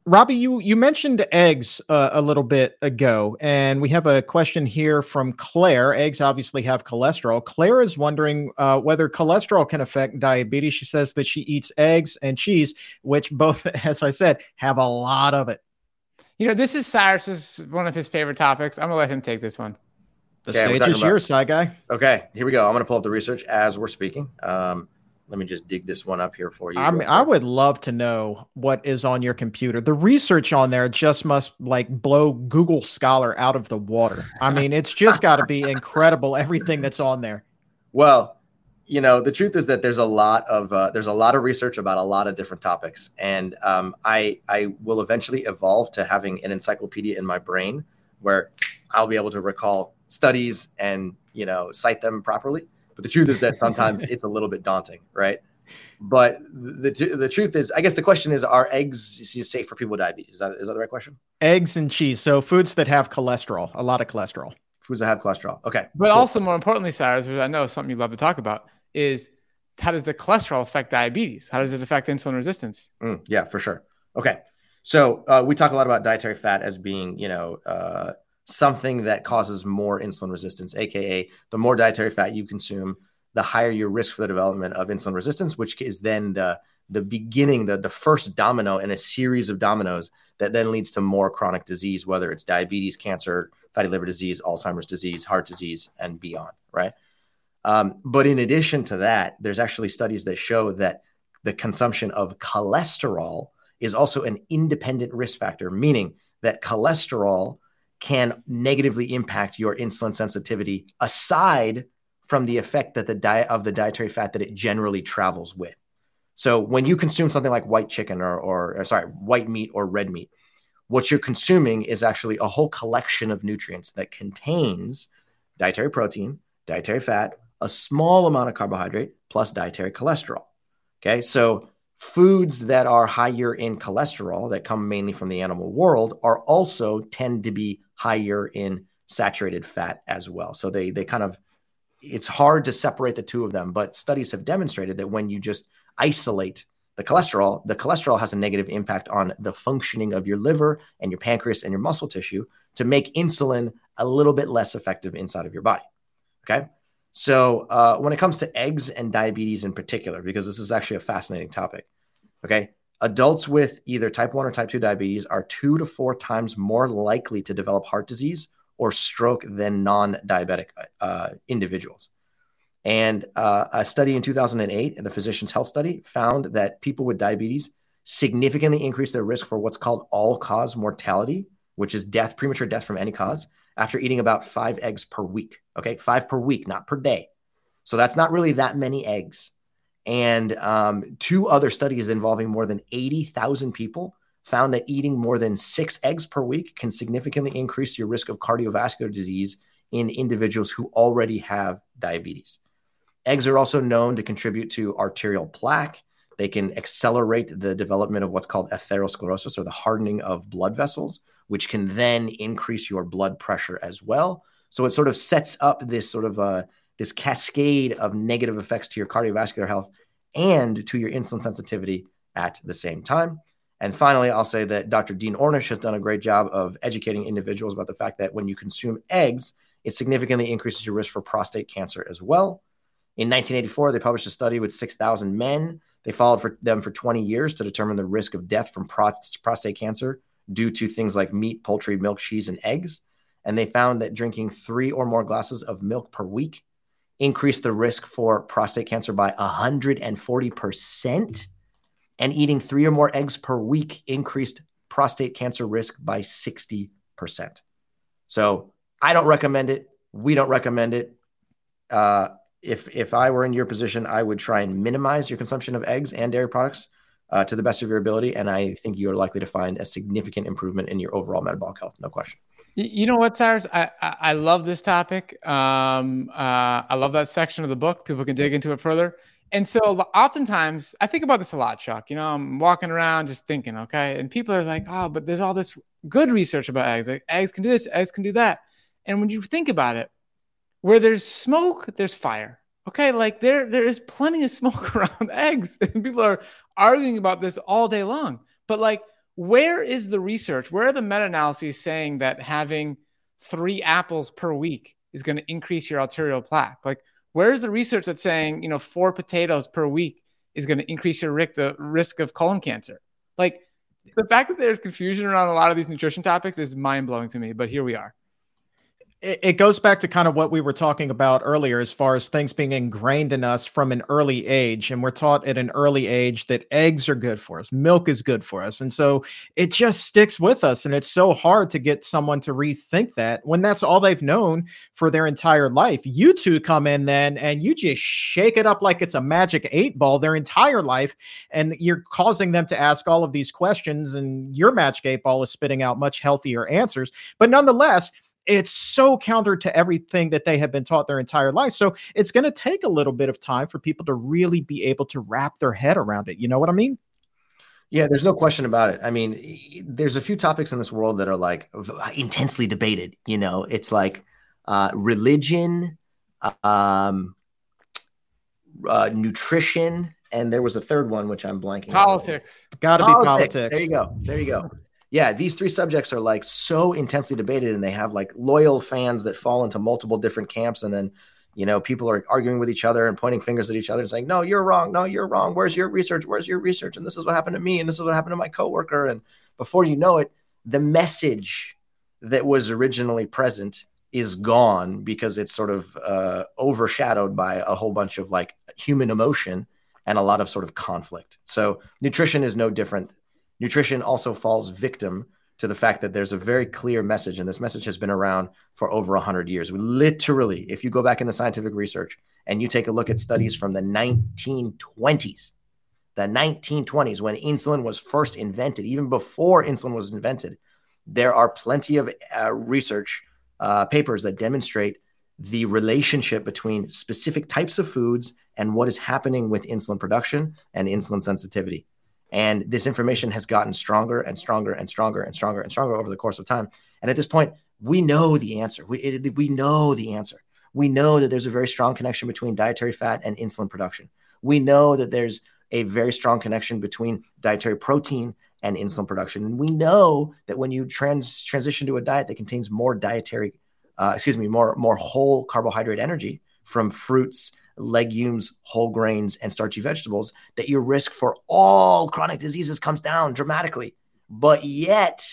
Robby, you you mentioned eggs uh, a little bit ago, and we have a question here from Claire. Eggs obviously have cholesterol. Claire is wondering uh, whether cholesterol can affect diabetes. She says that she eats eggs and cheese, which both, (laughs) as I said, have a lot of it. You know, this is Cyrus's one of his favorite topics. I'm gonna let him take this one. The okay, stage is yours, side guy. Okay, here we go. I'm gonna pull up the research as we're speaking. Um, let me just dig this one up here for you. I mean, I would love to know what is on your computer. The research on there just must like blow Google Scholar out of the water. I (laughs) mean, it's just got to be incredible everything that's on there. Well, you know, the truth is that there's a lot of uh, there's a lot of research about a lot of different topics, and um, I I will eventually evolve to having an encyclopedia in my brain where I'll be able to recall studies and you know cite them properly. But the truth is that (laughs) sometimes it's a little bit daunting, right? But the the truth is, I guess the question is, are eggs safe for people with diabetes? Is that, is that the right question? Eggs and cheese. So foods that have cholesterol, a lot of cholesterol. Foods that have cholesterol. Okay. But cool. also more importantly, Cyrus, which I know is something you love to talk about, is how does the cholesterol affect diabetes? How does it affect insulin resistance? Mm, yeah, for sure. Okay. So uh, we talk a lot about dietary fat as being, you know, uh, something that causes more insulin resistance, aka the more dietary fat you consume, the higher your risk for the development of insulin resistance, which is then the the beginning, the, the first domino in a series of dominoes that then leads to more chronic disease, whether it's diabetes, cancer, fatty liver disease, Alzheimer's disease, heart disease, and beyond, right? Um, but in addition to that, there's actually studies that show that the consumption of cholesterol is also an independent risk factor, meaning that cholesterol can negatively impact your insulin sensitivity aside from the effect that the diet of the dietary fat that it generally travels with. So when you consume something like white chicken or, or, or sorry, white meat or red meat, what you're consuming is actually a whole collection of nutrients that contains dietary protein, dietary fat, a small amount of carbohydrate, plus dietary cholesterol. Okay. So foods that are higher in cholesterol that come mainly from the animal world are also tend to be higher in saturated fat as well. So they they kind of it's hard to separate the two of them, but studies have demonstrated that when you just isolate the cholesterol, the cholesterol has a negative impact on the functioning of your liver and your pancreas and your muscle tissue to make insulin a little bit less effective inside of your body. Okay. So, uh, when it comes to eggs and diabetes in particular, because this is actually a fascinating topic, okay, adults with either type 1 or type 2 diabetes are two to four times more likely to develop heart disease or stroke than non diabetic uh, individuals. And uh, a study in 2008, the Physicians Health Study, found that people with diabetes significantly increased their risk for what's called all cause mortality, which is death, premature death from any cause, after eating about five eggs per week. Okay, five per week, not per day. So that's not really that many eggs. And um, two other studies involving more than 80,000 people found that eating more than six eggs per week can significantly increase your risk of cardiovascular disease in individuals who already have diabetes. Eggs are also known to contribute to arterial plaque. They can accelerate the development of what's called atherosclerosis or the hardening of blood vessels, which can then increase your blood pressure as well. So it sort of sets up this sort of uh, this cascade of negative effects to your cardiovascular health and to your insulin sensitivity at the same time. And finally, I'll say that Dr. Dean Ornish has done a great job of educating individuals about the fact that when you consume eggs, it significantly increases your risk for prostate cancer as well. In 1984, they published a study with 6,000 men. They followed for them for 20 years to determine the risk of death from prostate cancer due to things like meat, poultry, milk, cheese, and eggs. And they found that drinking three or more glasses of milk per week increased the risk for prostate cancer by 140%. And eating three or more eggs per week increased prostate cancer risk by 60%. So I don't recommend it. We don't recommend it. Uh, if if I were in your position, I would try and minimize your consumption of eggs and dairy products uh, to the best of your ability, and I think you are likely to find a significant improvement in your overall metabolic health. No question. You know what, Cyrus? I, I, I love this topic. Um, uh, I love that section of the book. People can dig into it further. And so, oftentimes, I think about this a lot, Chuck. You know, I'm walking around just thinking, okay, and people are like, "Oh, but there's all this good research about eggs. Like eggs can do this, eggs can do that." And when you think about it, where there's smoke, there's fire. Okay, like there there is plenty of smoke (laughs) around eggs. And people are arguing about this all day long. But like, where is the research? Where are the meta-analyses saying that having three apples per week is going to increase your arterial plaque? Like, where's the research that's saying, you know, four potatoes per week is going to increase your risk, the risk of colon cancer? Like, the fact that there's confusion around a lot of these nutrition topics is mind blowing to me, but here we are it, goes back to kind of what we were talking about earlier as far as things being ingrained in us from an early age and we're taught at an early age that eggs are good for us milk is good for us and so it just sticks with us and it's so hard to get someone to rethink that when that's all they've known for their entire life. You two come in then and you just shake it up like it's a magic eight ball their entire life and you're causing them to ask all of these questions and your magic eight ball is spitting out much healthier answers. But nonetheless it's so counter to everything that they have been taught their entire life. So it's going to take a little bit of time for people to really be able to wrap their head around it. You know what I mean? Yeah, there's no question about it. I mean, there's a few topics in this world that are like intensely debated. You know, it's like uh, religion, um, uh, nutrition, and there was a third one which I'm blanking. Politics. Got to be politics. There you go. There you go. Yeah, these three subjects are like so intensely debated, and they have like loyal fans that fall into multiple different camps, and then you know people are arguing with each other and pointing fingers at each other and saying, "No, you're wrong. No, you're wrong. Where's your research? Where's your research? And this is what happened to me, and this is what happened to my coworker." And before you know it, the message that was originally present is gone because it's sort of uh, overshadowed by a whole bunch of like human emotion and a lot of sort of conflict. So nutrition is no different. Nutrition also falls victim to the fact that there's a very clear message, and this message has been around for over 100 years. We literally, if you go back in the scientific research and you take a look at studies from the 1920s, the 1920s, when insulin was first invented, even before insulin was invented, there are plenty of uh, research uh, papers that demonstrate the relationship between specific types of foods and what is happening with insulin production and insulin sensitivity. And this information has gotten stronger and stronger and stronger and stronger and stronger over the course of time. And at this point, we know the answer. We, it, we know the answer. We know that there's a very strong connection between dietary fat and insulin production. We know that there's a very strong connection between dietary protein and insulin production. And we know that when you trans transition to a diet that contains more dietary, uh, excuse me, more more whole carbohydrate energy from fruits, legumes, whole grains, and starchy vegetables, that your risk for all chronic diseases comes down dramatically. But yet,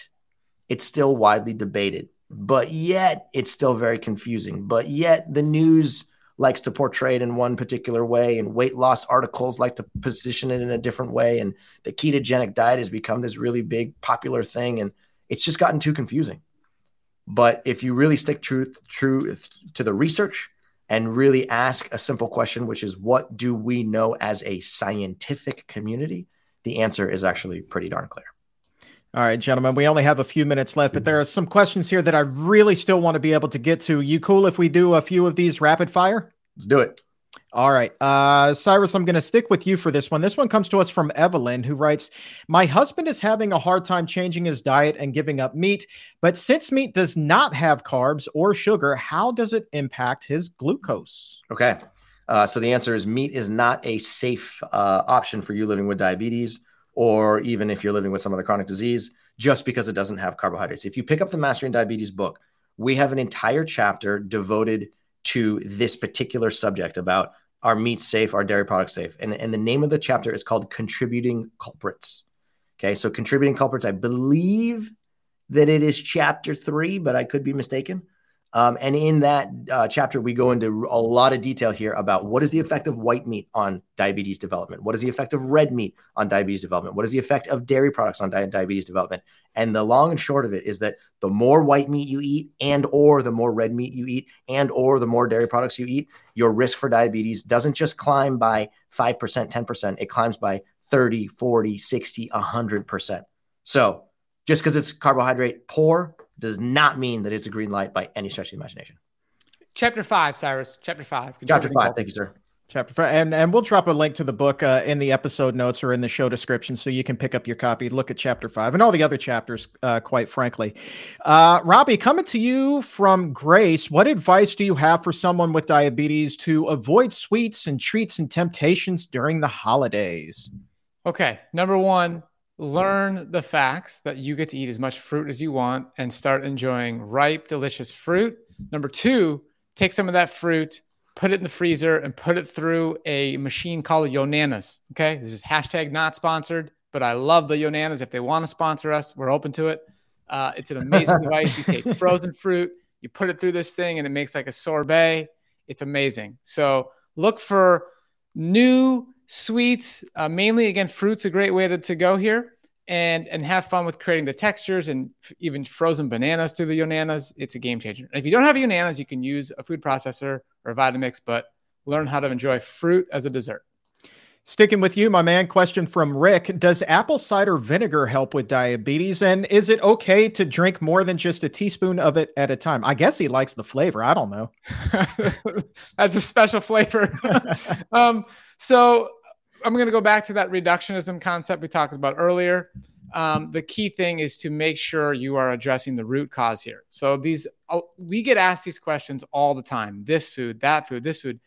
it's still widely debated. But yet, it's still very confusing. But yet, the news likes to portray it in one particular way, and weight loss articles like to position it in a different way. And the ketogenic diet has become this really big popular thing, and it's just gotten too confusing. But if you really stick truth to the research and really ask a simple question, which is what do we know as a scientific community? The answer is actually pretty darn clear. All right, gentlemen, we only have a few minutes left, but there are some questions here that I really still want to be able to get to. You cool if we do a few of these rapid fire? Let's do it. All right. Uh, Cyrus, I'm going to stick with you for this one. This one comes to us from Evelyn, who writes My husband is having a hard time changing his diet and giving up meat, but since meat does not have carbs or sugar, how does it impact his glucose? Okay. Uh, so the answer is meat is not a safe uh, option for you living with diabetes or even if you're living with some other chronic disease, just because it doesn't have carbohydrates. If you pick up the Mastering Diabetes book, we have an entire chapter devoted to this particular subject about are meat safe, are dairy products safe? And, and the name of the chapter is called Contributing Culprits. Okay, so contributing culprits, I believe that it is chapter three, but I could be mistaken. Um, and in that uh, chapter, we go into a lot of detail here about what is the effect of white meat on diabetes development? What is the effect of red meat on diabetes development? What is the effect of dairy products on di- diabetes development? And the long and short of it is that the more white meat you eat and or the more red meat you eat and or the more dairy products you eat, your risk for diabetes doesn't just climb by 5%, 10%, it climbs by 30, 40, 60, 100%. So just because it's carbohydrate poor does not mean that it's a green light by any stretch of the imagination. Chapter five, Cyrus. Chapter five. Chapter five. Thank you, sir. Chapter five, and and we'll drop a link to the book uh, in the episode notes or in the show description, so you can pick up your copy, look at chapter five, and all the other chapters. Uh, quite frankly, uh, Robby, coming to you from Grace, what advice do you have for someone with diabetes to avoid sweets and treats and temptations during the holidays? Okay, number one, learn the facts that you get to eat as much fruit as you want and start enjoying ripe, delicious fruit. Number two, take some of that fruit, put it in the freezer, and put it through a machine called Yonanas. Okay. This is hashtag not sponsored, but I love the Yonanas. If they want to sponsor us, we're open to it. Uh, it's an amazing (laughs) device. You take frozen fruit, you put it through this thing, and it makes like a sorbet. It's amazing. So look for new sweets, uh, mainly again, fruit's a great way to, to go here and and have fun with creating the textures and f- even frozen bananas to the Yonanas. It's a game changer. And if you don't have Yonanas, you can use a food processor or a Vitamix, but learn how to enjoy fruit as a dessert. Sticking with you, my man, question from Rick Does apple cider vinegar help with diabetes? And is it okay to drink more than just a teaspoon of it at a time? I guess he likes the flavor. I don't know. (laughs) That's a special flavor. (laughs) um, so I'm going to go back to that reductionism concept we talked about earlier. Um, the key thing is to make sure you are addressing the root cause here. So these uh, we get asked these questions all the time. This food, that food, this food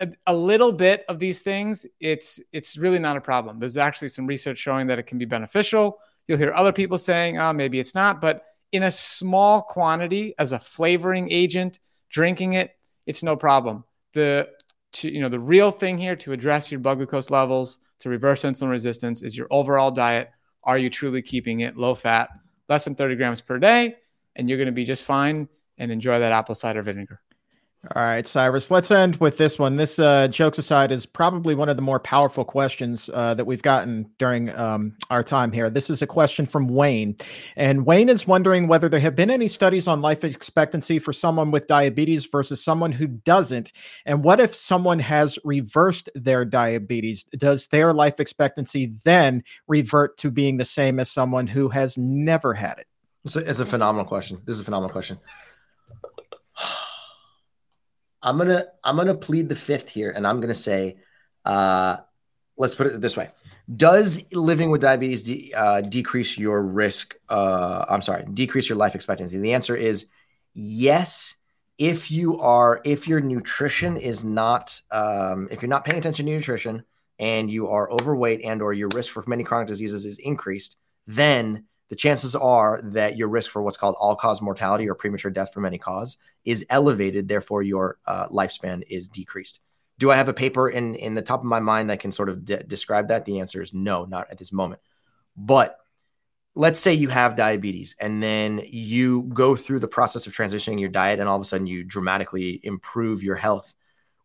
a, a little bit of these things, it's it's really not a problem. There's actually some research showing that it can be beneficial. You'll hear other people saying, "Oh, maybe it's not," but in a small quantity as a flavoring agent, drinking it, it's no problem. The to, you know the real thing here to address your blood glucose levels, to reverse insulin resistance, is your overall diet. Are you truly keeping it low fat, less than 30 grams per day, and you're going to be just fine and enjoy that apple cider vinegar. All right, Cyrus, let's end with this one. This, uh, jokes aside, is probably one of the more powerful questions uh, that we've gotten during um, our time here. This is a question from Wayne. And Wayne is wondering whether there have been any studies on life expectancy for someone with diabetes versus someone who doesn't. And what if someone has reversed their diabetes? Does their life expectancy then revert to being the same as someone who has never had it? It's a, it's a phenomenal question. This is a phenomenal question. I'm gonna I'm gonna plead the fifth here, and I'm gonna say, uh, let's put it this way: Does living with diabetes de- uh, decrease your risk? Uh, I'm sorry, decrease your life expectancy? The answer is yes. If you are, if your nutrition is not, um, if you're not paying attention to nutrition, and you are overweight, and or your risk for many chronic diseases is increased, then the chances are that your risk for what's called all cause mortality or premature death from any cause is elevated. Therefore, your uh, lifespan is decreased. Do I have a paper in, in the top of my mind that can sort of de- describe that? The answer is no, not at this moment. But let's say you have diabetes and then you go through the process of transitioning your diet and all of a sudden you dramatically improve your health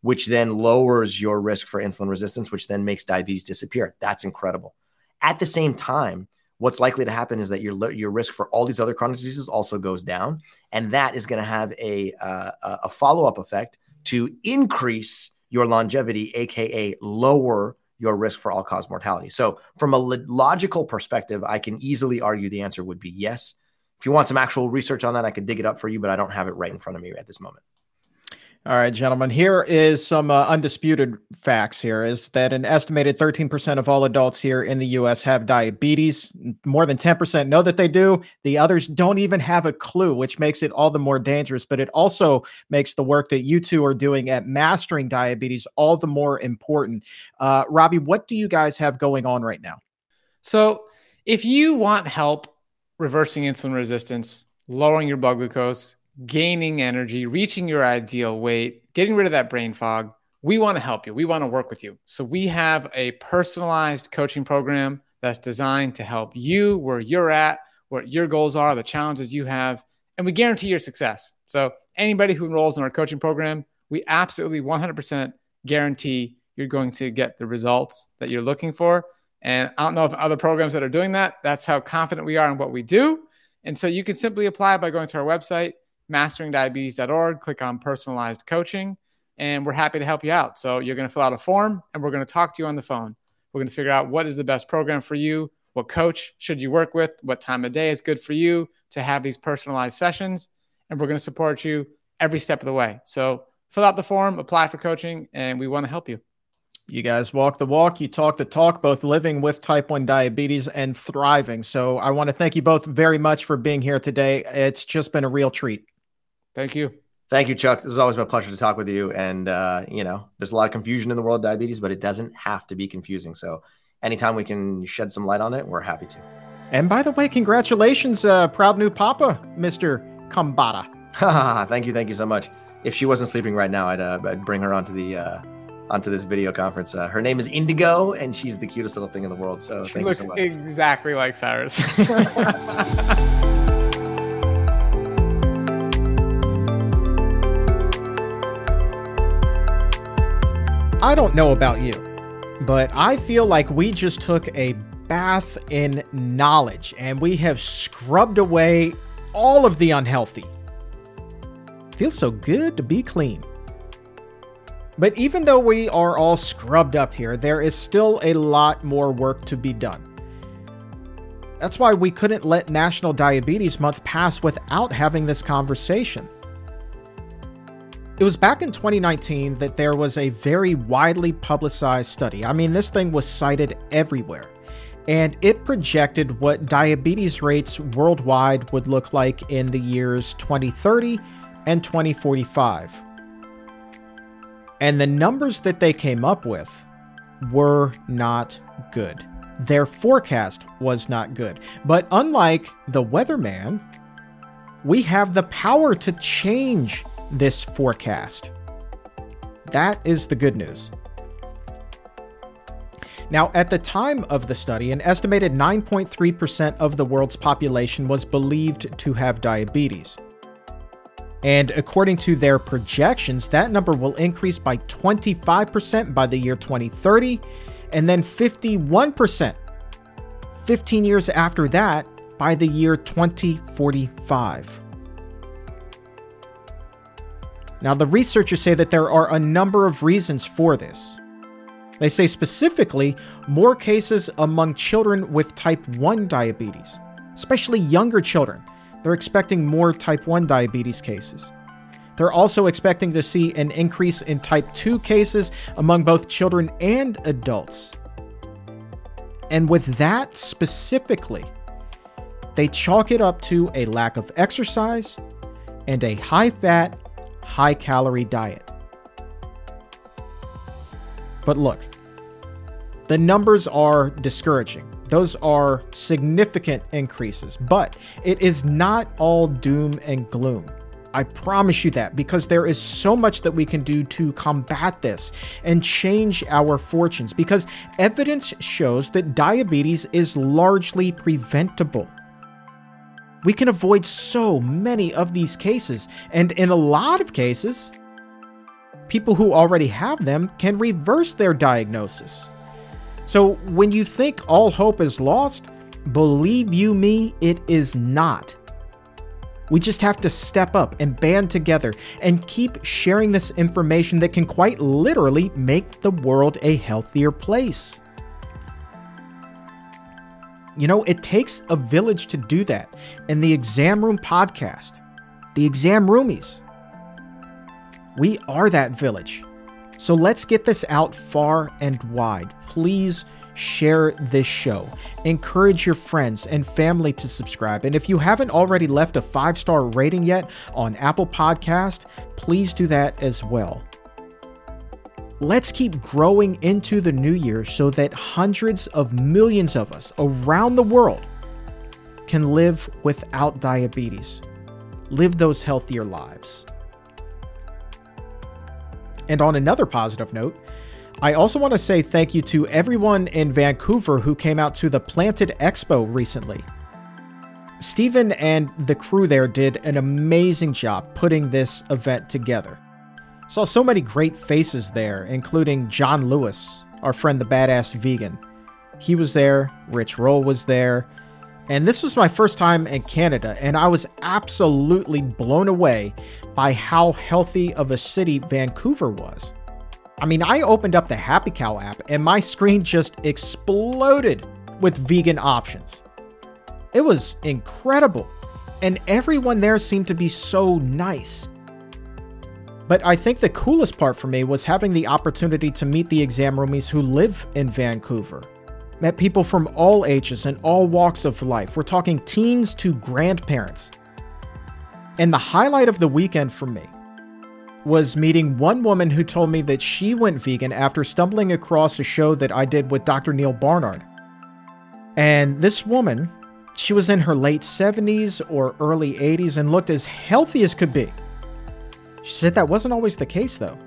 which then lowers your risk for insulin resistance which then makes diabetes disappear that's incredible at the same time what's likely to happen is that your your risk for all these other chronic diseases also goes down, and that is going to have a uh, a follow up effect to increase your longevity, aka lower your risk for all cause mortality. So, from a logical perspective, I can easily argue the answer would be yes. If you want some actual research on that, I could dig it up for you, but I don't have it right in front of me at this moment. All right, gentlemen. Here is some uh, undisputed facts. Here is that an estimated 13% of all adults here in the U.S. have diabetes. More than 10% know that they do. The others don't even have a clue, which makes it all the more dangerous. But it also makes the work that you two are doing at mastering diabetes all the more important. Uh, Robby, what do you guys have going on right now? So, if you want help reversing insulin resistance, lowering your blood glucose, gaining energy, reaching your ideal weight, getting rid of that brain fog, we want to help you. We want to work with you. So we have a personalized coaching program that's designed to help you where you're at, what your goals are, the challenges you have, and we guarantee your success. So anybody who enrolls in our coaching program, we absolutely 100% guarantee you're going to get the results that you're looking for. And I don't know if other programs that are doing that, that's how confident we are in what we do. And so you can simply apply by going to our website, masteringdiabetes.org, click on personalized coaching, and we're happy to help you out. So you're going to fill out a form and we're going to talk to you on the phone. We're going to figure out what is the best program for you, what coach should you work with, what time of day is good for you to have these personalized sessions, and we're going to support you every step of the way. So fill out the form, apply for coaching, and we want to help you. You guys walk the walk, you talk the talk, both living with type 1 diabetes and thriving. So I want to thank you both very much for being here today. It's just been a real treat. Thank you. Thank you, Chuck. This has always been a pleasure to talk with you. And, uh, you know, there's a lot of confusion in the world of diabetes, but it doesn't have to be confusing. So anytime we can shed some light on it, we're happy to. And by the way, congratulations, uh, proud new papa, Mr. Khambatta. (laughs) thank you. Thank you so much. If she wasn't sleeping right now, I'd, uh, I'd bring her onto the, uh, onto this video conference. Uh, her name is Indigo, and she's the cutest little thing in the world. So she looks so exactly like Cyrus. (laughs) I don't know about you, but I feel like we just took a bath in knowledge and we have scrubbed away all of the unhealthy. Feels so good to be clean. But even though we are all scrubbed up here, there is still a lot more work to be done. That's why we couldn't let National Diabetes Month pass without having this conversation. It was back in 2019 that there was a very widely publicized study. I mean, this thing was cited everywhere. And it projected what diabetes rates worldwide would look like in the years 2030 and 2045. And the numbers that they came up with were not good. Their forecast was not good. But unlike the weatherman, we have the power to change this forecast. That is the good news. Now, at the time of the study, an estimated 9.3% of the world's population was believed to have diabetes. And according to their projections, that number will increase by 25% by the year 2030, and then 51% 15 years after that by the year 2045. Now, the researchers say that there are a number of reasons for this. They say specifically more cases among children with type 1 diabetes, especially younger children. They're expecting more type 1 diabetes cases. They're also expecting to see an increase in type 2 cases among both children and adults. And with that specifically, they chalk it up to a lack of exercise and a high fat, high calorie diet. But look, the numbers are discouraging. Those are significant increases, but it is not all doom and gloom. I promise you that because there is so much that we can do to combat this and change our fortunes because evidence shows that diabetes is largely preventable. We can avoid so many of these cases, and in a lot of cases, people who already have them can reverse their diagnosis. So when you think all hope is lost, believe you me, it is not. We just have to step up and band together and keep sharing this information that can quite literally make the world a healthier place. You know, it takes a village to do that. And the Exam Room podcast, the Exam Roomies, we are that village. So let's get this out far and wide. Please share this show. Encourage your friends and family to subscribe. And if you haven't already left a five star rating yet on Apple Podcast, please do that as well. Let's keep growing into the new year so that hundreds of millions of us around the world can live without diabetes, live those healthier lives. And on another positive note, I also want to say thank you to everyone in Vancouver who came out to the Planted Expo recently. Stephen and the crew there did an amazing job putting this event together. Saw so many great faces there, including John Lewis, our friend the badass vegan. He was there, Rich Roll was there, and this was my first time in Canada, and I was absolutely blown away by how healthy of a city Vancouver was. I mean, I opened up the Happy Cow app and my screen just exploded with vegan options. It was incredible, and everyone there seemed to be so nice. But I think the coolest part for me was having the opportunity to meet the exam roomies who live in Vancouver. Met people from all ages and all walks of life. We're talking teens to grandparents. And the highlight of the weekend for me was meeting one woman who told me that she went vegan after stumbling across a show that I did with Dr. Neal Barnard. And this woman, she was in her late 70s or early 80s and looked as healthy as could be. She said that wasn't always the case, though.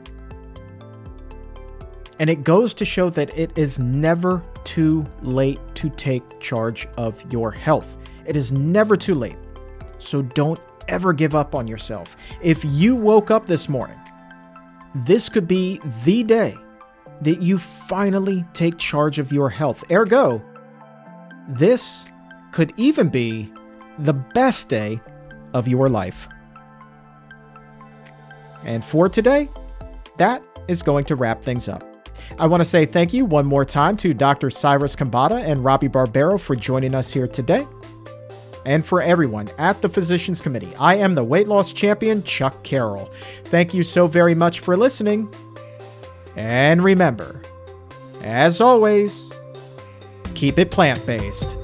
And it goes to show that it is never too late to take charge of your health. It is never too late. So don't ever give up on yourself. If you woke up this morning, this could be the day that you finally take charge of your health. Ergo, this could even be the best day of your life. And for today, that is going to wrap things up. I want to say thank you one more time to Dr. Cyrus Khambatta and Robby Barbaro for joining us here today. And for everyone at the Physicians Committee, I am the weight loss champion, Chuck Carroll. Thank you so very much for listening. And remember, as always, keep it plant based.